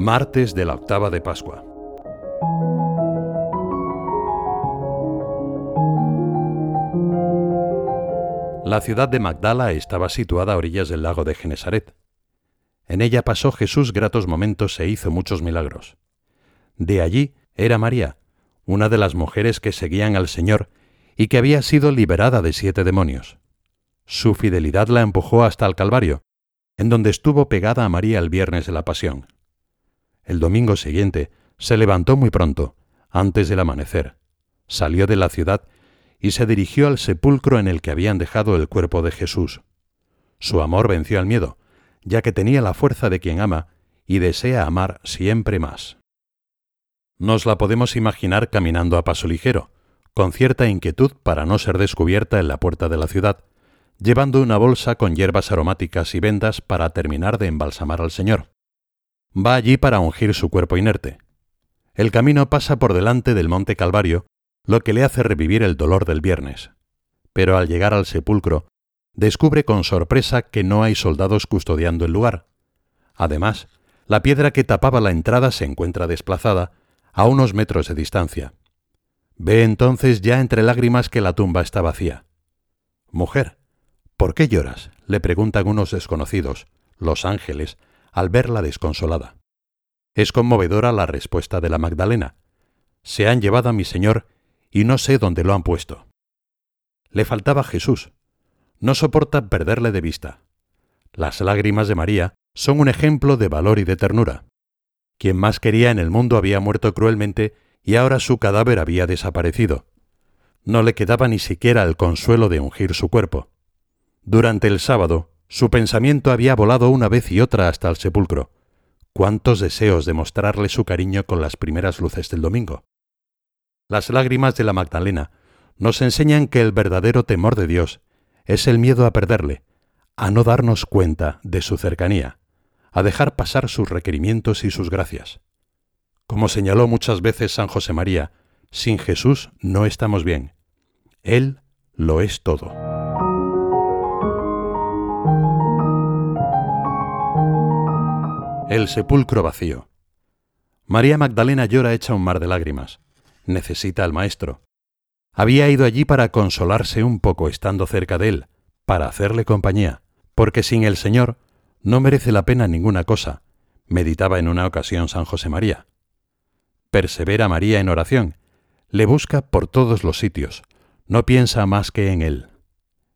Martes de la octava de Pascua. La ciudad de Magdala estaba situada a orillas del lago de Genesaret. En ella pasó Jesús gratos momentos e hizo muchos milagros. De allí era María, una de las mujeres que seguían al Señor y que había sido liberada de siete demonios. Su fidelidad la empujó hasta el Calvario, en donde estuvo pegada a María el viernes de la Pasión. El domingo siguiente se levantó muy pronto, antes del amanecer, salió de la ciudad y se dirigió al sepulcro en el que habían dejado el cuerpo de Jesús. Su amor venció al miedo, ya que tenía la fuerza de quien ama y desea amar siempre más. Nos la podemos imaginar caminando a paso ligero, con cierta inquietud para no ser descubierta en la puerta de la ciudad, llevando una bolsa con hierbas aromáticas y vendas para terminar de embalsamar al Señor. Va allí para ungir su cuerpo inerte. El camino pasa por delante del monte Calvario, lo que le hace revivir el dolor del viernes. Pero al llegar al sepulcro, descubre con sorpresa que no hay soldados custodiando el lugar. Además, la piedra que tapaba la entrada se encuentra desplazada a unos metros de distancia. Ve entonces ya entre lágrimas que la tumba está vacía. Mujer, ¿por qué lloras? le preguntan unos desconocidos, los ángeles, al verla desconsolada. Es conmovedora la respuesta de la Magdalena. Se han llevado a mi Señor y no sé dónde lo han puesto. Le faltaba Jesús. No soporta perderle de vista. Las lágrimas de María son un ejemplo de valor y de ternura. Quien más quería en el mundo había muerto cruelmente y ahora su cadáver había desaparecido. No le quedaba ni siquiera el consuelo de ungir su cuerpo. Durante el sábado, su pensamiento había volado una vez y otra hasta el sepulcro. Cuántos deseos de mostrarle su cariño con las primeras luces del domingo. Las lágrimas de la Magdalena nos enseñan que el verdadero temor de Dios es el miedo a perderle, a no darnos cuenta de su cercanía a dejar pasar sus requerimientos y sus gracias. Como señaló muchas veces San José María, sin Jesús no estamos bien. Él lo es todo. El sepulcro vacío. María Magdalena llora hecha un mar de lágrimas. Necesita al Maestro. Había ido allí para consolarse un poco estando cerca de él, para hacerle compañía, porque sin el Señor no merece la pena ninguna cosa, meditaba en una ocasión San José María. Persevera María en oración, le busca por todos los sitios, no piensa más que en él.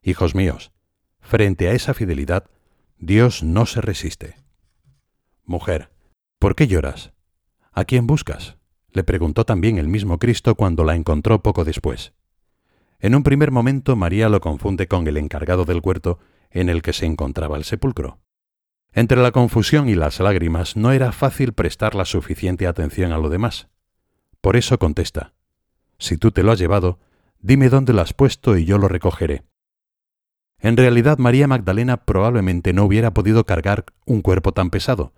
Hijos míos, frente a esa fidelidad, Dios no se resiste. Mujer, ¿por qué lloras? ¿A quién buscas? le preguntó también el mismo Cristo cuando la encontró poco después. En un primer momento María lo confunde con el encargado del huerto en el que se encontraba el sepulcro. Entre la confusión y las lágrimas no era fácil prestar la suficiente atención a lo demás. Por eso contesta, Si tú te lo has llevado, dime dónde lo has puesto y yo lo recogeré. En realidad María Magdalena probablemente no hubiera podido cargar un cuerpo tan pesado,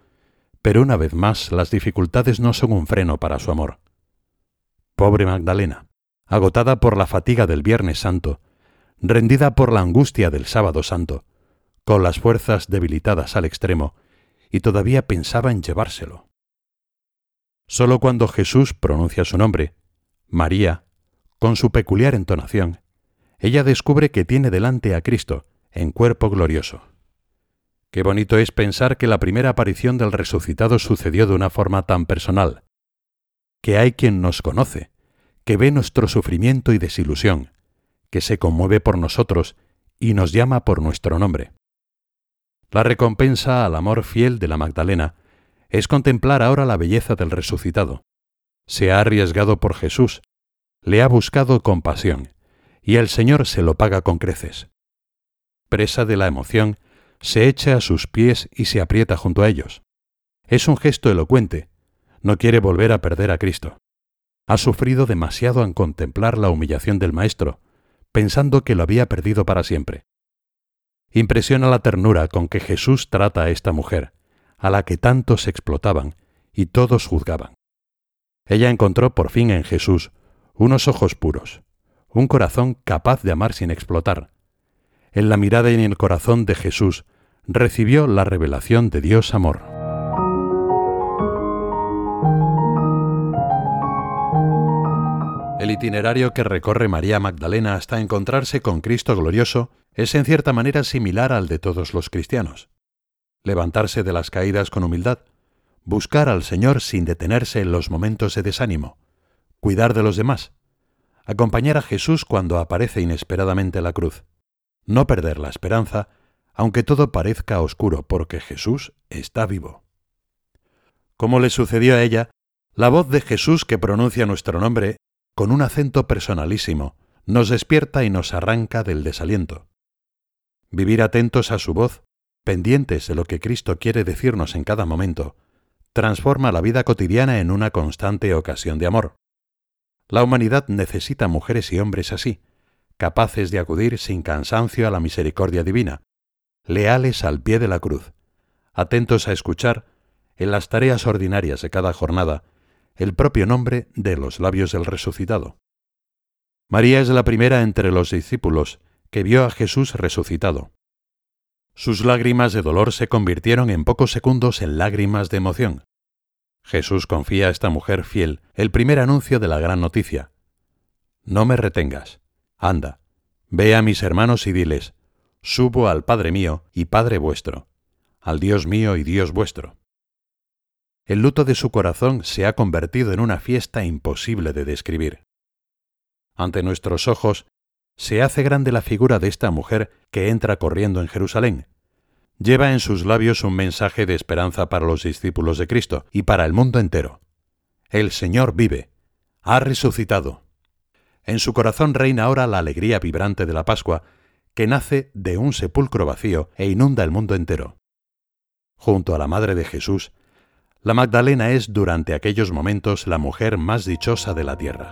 pero una vez más las dificultades no son un freno para su amor. Pobre Magdalena, agotada por la fatiga del Viernes Santo, rendida por la angustia del Sábado Santo, con las fuerzas debilitadas al extremo, y todavía pensaba en llevárselo. Solo cuando Jesús pronuncia su nombre, María, con su peculiar entonación, ella descubre que tiene delante a Cristo, en cuerpo glorioso. Qué bonito es pensar que la primera aparición del resucitado sucedió de una forma tan personal, que hay quien nos conoce, que ve nuestro sufrimiento y desilusión, que se conmueve por nosotros y nos llama por nuestro nombre. La recompensa al amor fiel de la Magdalena es contemplar ahora la belleza del resucitado. Se ha arriesgado por Jesús, le ha buscado con pasión, y el Señor se lo paga con creces. Presa de la emoción, se echa a sus pies y se aprieta junto a ellos. Es un gesto elocuente, no quiere volver a perder a Cristo. Ha sufrido demasiado en contemplar la humillación del Maestro, pensando que lo había perdido para siempre. Impresiona la ternura con que Jesús trata a esta mujer, a la que tantos explotaban y todos juzgaban. Ella encontró por fin en Jesús unos ojos puros, un corazón capaz de amar sin explotar en la mirada y en el corazón de Jesús, recibió la revelación de Dios amor. El itinerario que recorre María Magdalena hasta encontrarse con Cristo glorioso es en cierta manera similar al de todos los cristianos. Levantarse de las caídas con humildad, buscar al Señor sin detenerse en los momentos de desánimo, cuidar de los demás, acompañar a Jesús cuando aparece inesperadamente la cruz no perder la esperanza, aunque todo parezca oscuro, porque Jesús está vivo. Como le sucedió a ella, la voz de Jesús que pronuncia nuestro nombre con un acento personalísimo, nos despierta y nos arranca del desaliento. Vivir atentos a su voz, pendientes de lo que Cristo quiere decirnos en cada momento, transforma la vida cotidiana en una constante ocasión de amor. La humanidad necesita mujeres y hombres así, capaces de acudir sin cansancio a la misericordia divina, leales al pie de la cruz, atentos a escuchar, en las tareas ordinarias de cada jornada, el propio nombre de los labios del resucitado. María es la primera entre los discípulos que vio a Jesús resucitado. Sus lágrimas de dolor se convirtieron en pocos segundos en lágrimas de emoción. Jesús confía a esta mujer fiel el primer anuncio de la gran noticia. No me retengas. Anda, ve a mis hermanos y diles, subo al Padre mío y Padre vuestro, al Dios mío y Dios vuestro el luto de su corazón se ha convertido en una fiesta imposible de describir. Ante nuestros ojos se hace grande la figura de esta mujer que entra corriendo en Jerusalén. Lleva en sus labios un mensaje de esperanza para los discípulos de Cristo y para el mundo entero. El Señor vive, ha resucitado. En su corazón reina ahora la alegría vibrante de la Pascua, que nace de un sepulcro vacío e inunda el mundo entero. Junto a la Madre de Jesús, la Magdalena es durante aquellos momentos la mujer más dichosa de la tierra.